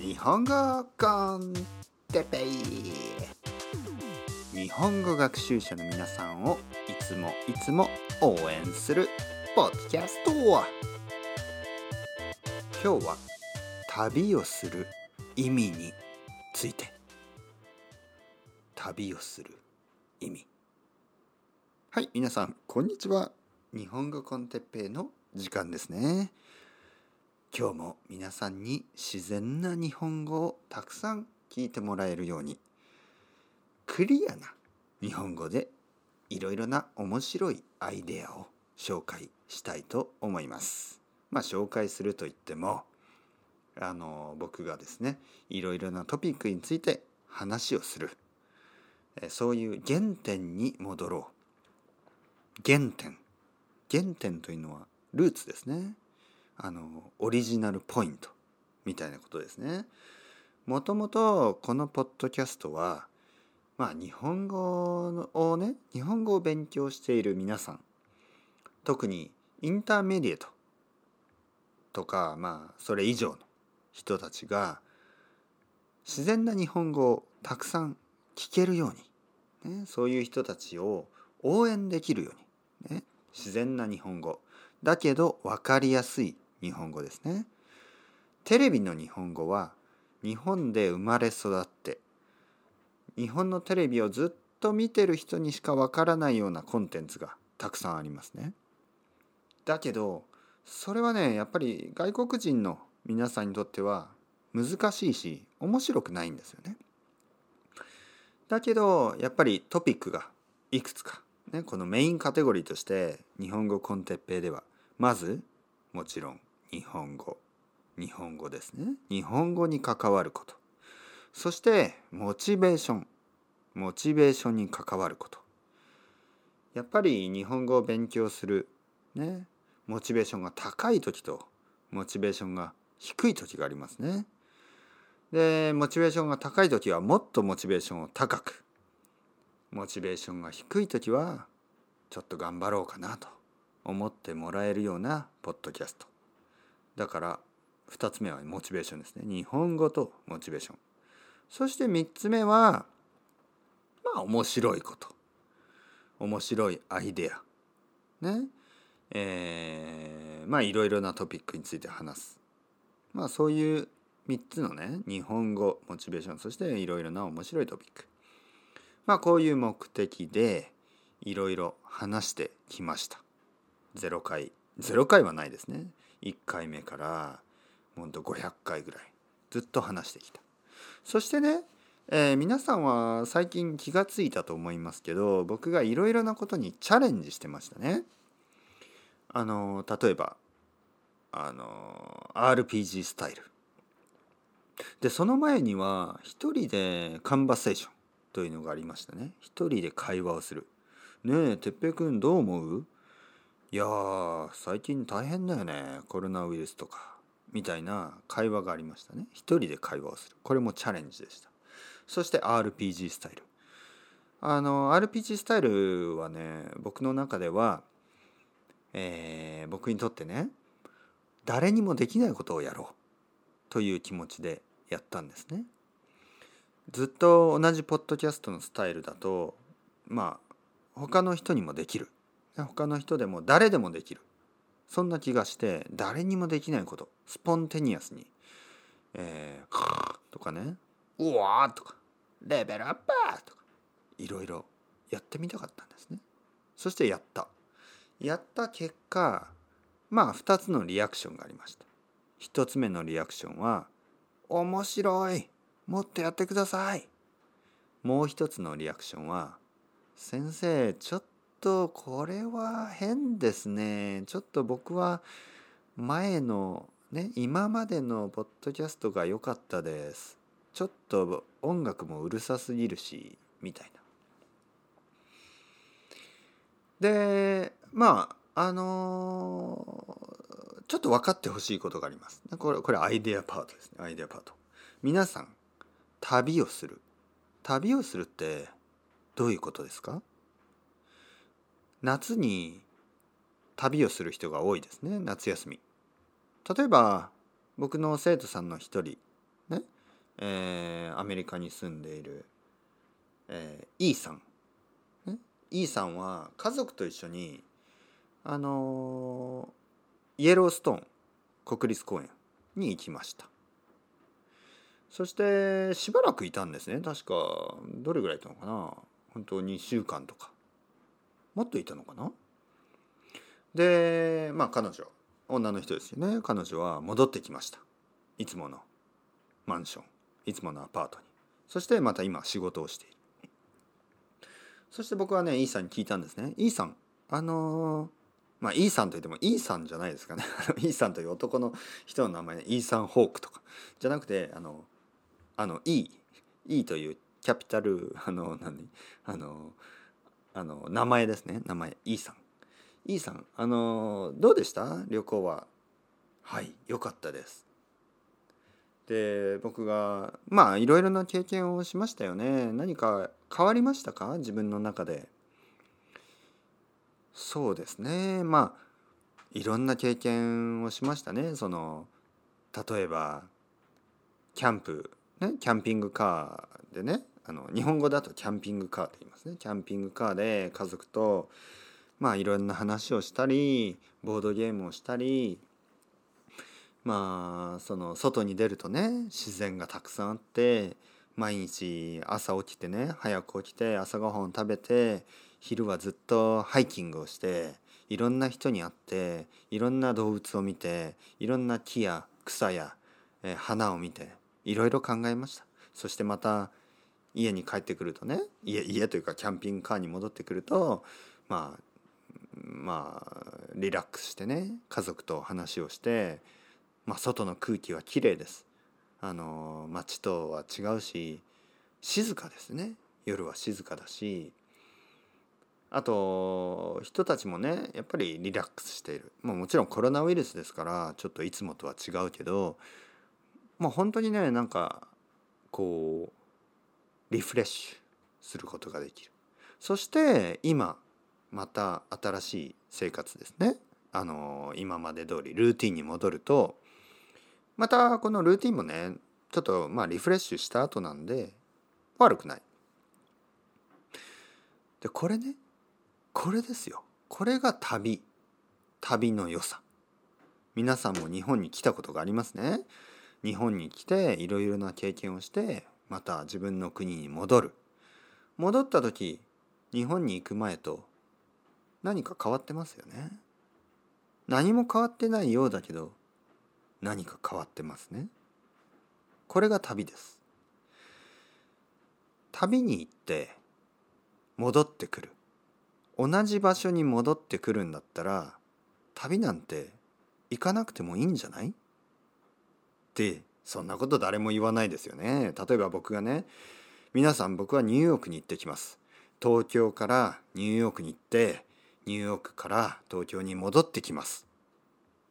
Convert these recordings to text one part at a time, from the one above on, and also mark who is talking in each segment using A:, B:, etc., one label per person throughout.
A: 日本語コンテペイ。日本語学習者の皆さんをいつもいつも応援するポッドキャスト今日は旅をする意味について。旅をする意味。はい皆さんこんにちは。日本語コンテッペイの時間ですね。今日も皆さんに自然な日本語をたくさん聞いてもらえるようにクリアな日本語でいろいろな面白いアイデアを紹介したいと思います。まあ紹介すると言ってもあの僕がですねいろいろなトピックについて話をする。そういう原点に戻ろう。原点。原点というのはルーツですね。あのオリジナルポイントみたいなことですね。もともとこのポッドキャストはまあ日本語をね日本語を勉強している皆さん特にインターメディエートとかまあそれ以上の人たちが自然な日本語をたくさん聞けるように、ね、そういう人たちを応援できるように、ね、自然な日本語だけど分かりやすい日本語ですね。テレビの日本語は日本で生まれ育って日本のテレビをずっと見てる人にしかわからないようなコンテンツがたくさんありますね。だけどそれはねやっぱり外国人の皆さんにとっては難しいし面白くないんですよね。だけどやっぱりトピックがいくつか、ね、このメインカテゴリーとして日本語コンテッペイではまずもちろん日本語。日本語ですね。日本語に関わること。そしてモチベーション。モチベーションに関わること。やっぱり日本語を勉強するねモチベーションが高い時とモチベーションが低い時がありますね。でモチベーションが高い時はもっとモチベーションを高くモチベーションが低い時はちょっと頑張ろうかなと思ってもらえるようなポッドキャスト。だから2つ目はモチベーションですね。日本語とモチベーション。そして3つ目はまあ面白いこと。面白いアイデア。ね。えー、まあいろいろなトピックについて話す。まあそういう3つのね日本語モチベーション。そしていろいろな面白いトピック。まあこういう目的でいろいろ話してきました。0回。0回はないですね。1回目からほんと500回ぐらいずっと話してきた。そしてね、えー、皆さんは最近気がついたと思いますけど僕がいろいろなことにチャレンジしてましたね。あの例えばあの RPG スタイル。でその前には一人でカンバセーションというのがありましたね。一人で会話をする。ねえ哲平君どう思う？いや最近大変だよねコロナウイルスとか。みたいな会話がありましたね。一人で会話をする。これもチャレンジでした。そして RPG スタイル。あの RPG スタイルはね僕の中では、えー、僕にとってね誰にもできないことをやろうという気持ちでやったんですね。ずっと同じポッドキャストのスタイルだとまあ他の人にもできる。他の人でも誰でもできるそんな気がして誰にもできないことスポンテニアスに「えー、とかね「うわ」とか「レベルアップ!」とかいろいろやってみたかったんですね。そしてやった。やった結果まあ2つのリアクションがありました。1つ目のリアクションは「面白いもっとやってください」もう一つのリアクションは「先生ちょっとこれは変ですね。ちょっと僕は前のね今までのポッドキャストが良かったです。ちょっと音楽もうるさすぎるしみたいな。でまああのー、ちょっと分かってほしいことがあります。これこれアイデアパートですねアイデアパート。皆さん旅をする旅をするってどういうことですか？夏に旅をする人が多いですね夏休み。例えば僕の生徒さんの一人、ねえー、アメリカに住んでいる、えー、E さん、ね、E さんは家族と一緒にあのー、イエローストーン国立公園に行きました。そしてしばらくいたんですね確か。どれぐらいいたのかな。本当2週間とか。もっといたのかな？でまあ彼女女の人ですよね。彼女は戻ってきました。いつものマンションいつものアパートに。そしてまた今仕事をしている。そして僕はねイーさんに聞いたんですね。イーさんあのー、まあイーさんといってもイーさんじゃないですかね。イーさんという男の人の名前イーサン・ホークとか。じゃなくてあのあの E E というキャピタルあの何？あのあの名前ですね。名前 E さん。E さんあのどうでした？旅行は。はい良かったです。で僕がまあいろいろな経験をしましたよね。何か変わりましたか？自分の中で。そうですね。まあいろんな経験をしましたね。その例えばキャンプねキャンピングカーでね。あの日本語だとキャンピングカーと言いますね。キャンピングカーで家族とまあいろんな話をしたりボードゲームをしたりまあその外に出るとね自然がたくさんあって毎日朝起きてね早く起きて朝ごはんを食べて昼はずっとハイキングをしていろんな人に会っていろんな動物を見ていろんな木や草や、え花を見ていろいろ考えました。そしてまた家に帰ってくるとね家家というかキャンピングカーに戻ってくるとまあまあリラックスしてね家族と話をして、まあ、外の空気はきれいです。あの街とは違うし静かですね。夜は静かだし。あと人たちもねやっぱりリラックスしている、まあ、もちろんコロナウイルスですからちょっといつもとは違うけどもう本当にねなんかこうリフレッシュすることができる。そして今また新しい生活ですね。あの今まで通りルーティンに戻るとまたこのルーティンもねちょっとまあリフレッシュした後なんで悪くない。でこれねこれですよ。これが旅。旅の良さ。皆さんも日本に来たことがありますね。日本に来ていろいろな経験をしてまた自分の国に戻る。戻った時日本に行く前と何か変わってますよね。何も変わってないようだけど何か変わってますね。これが旅です。旅に行って戻ってくる。同じ場所に戻ってくるんだったら旅なんて行かなくてもいいんじゃない？ってそんなこと誰も言わないですよね。例えば僕がね皆さん僕はニューヨークに行ってきます。東京からニューヨークに行ってニューヨークから東京に戻ってきます」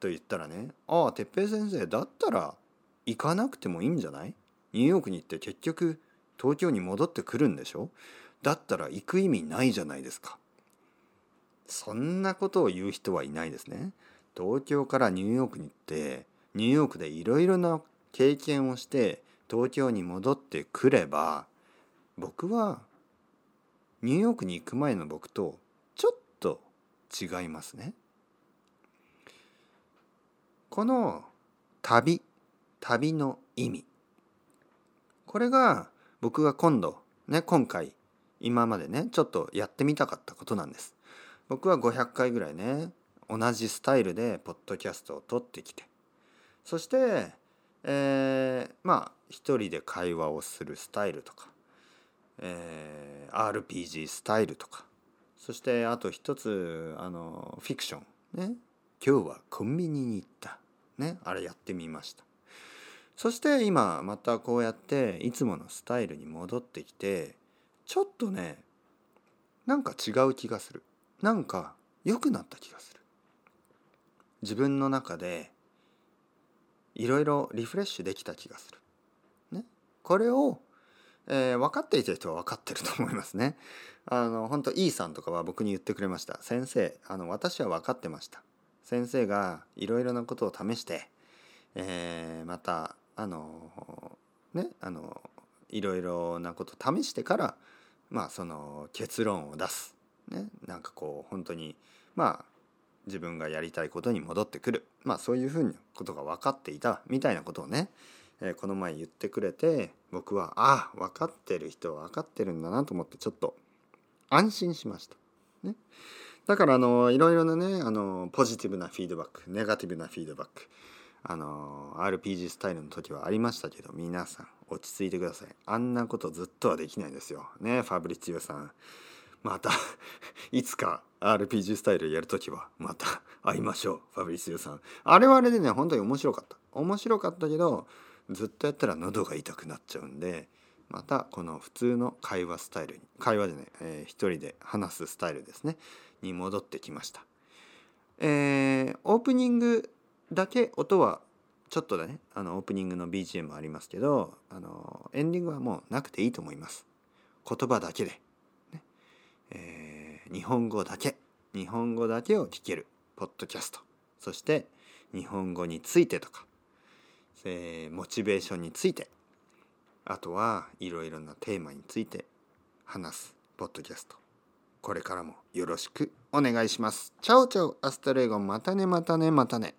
A: と言ったらね「ああ哲平先生だったら行かなくてもいいんじゃない？ニューヨークに行って結局東京に戻ってくるんでしょ？だったら行く意味ないじゃないですか」そんなことを言う人はいないですね。東京からニューヨークに行ってニューヨークでいろいろな経験をして東京に戻ってくれば僕はニューヨークに行く前の僕とちょっと違いますね。この旅旅の意味これが僕が今度ね今回今までねちょっとやってみたかったことなんです。僕は500回ぐらいね同じスタイルでポッドキャストを撮ってきてそして、えー、まあ一人で会話をするスタイルとか、えー、RPG スタイルとかそしてあと一つあのフィクションね。今日はコンビニに行った。ね。あれやってみました。そして今またこうやっていつものスタイルに戻ってきてちょっとねなんか違う気がする。なんか良くなった気がする。自分の中でいろいろリフレッシュできた気がする。ね、これをえー、分かっていた人は分かってると思いますね。あの本当 E さんとかは僕に言ってくれました。先生あの私は分かってました。先生がいろいろなことを試して、えー、またあのねあのいろいろなこと試してからまあその結論を出す、ね、なんかこう本当にまあ自分がやりたいことに戻ってくる。まあそういうふうなことが分かっていたみたいなことをね、えー、この前言ってくれて僕はああ分かってる人は分かってるんだなと思ってちょっと安心しました。ね、だからあのいろいろなねあのポジティブなフィードバックネガティブなフィードバックあの RPG スタイルの時はありましたけど皆さん落ち着いてください。あんなことずっとはできないですよ。ねファブリツィオさん。また いつか RPG スタイルやるときはまた 会いましょうファブリツィオさん。あれはあれでね本当に面白かった。面白かったけどずっとやったら喉が痛くなっちゃうんでまたこの普通の会話スタイルに会話でね、えー、一人で話すスタイルですねに戻ってきました。えー、オープニングだけ音はちょっとだねあのオープニングの BGM ありますけどあのエンディングはもうなくていいと思います。言葉だけで。えー、日本語だけ。日本語だけを聞ける。ポッドキャスト。そして日本語についてとか、えー、モチベーションについて。あとはいろいろなテーマについて。話す。ポッドキャスト。これからもよろしくお願いします。 Chao chao。Hasta luego。またねまたねまたね。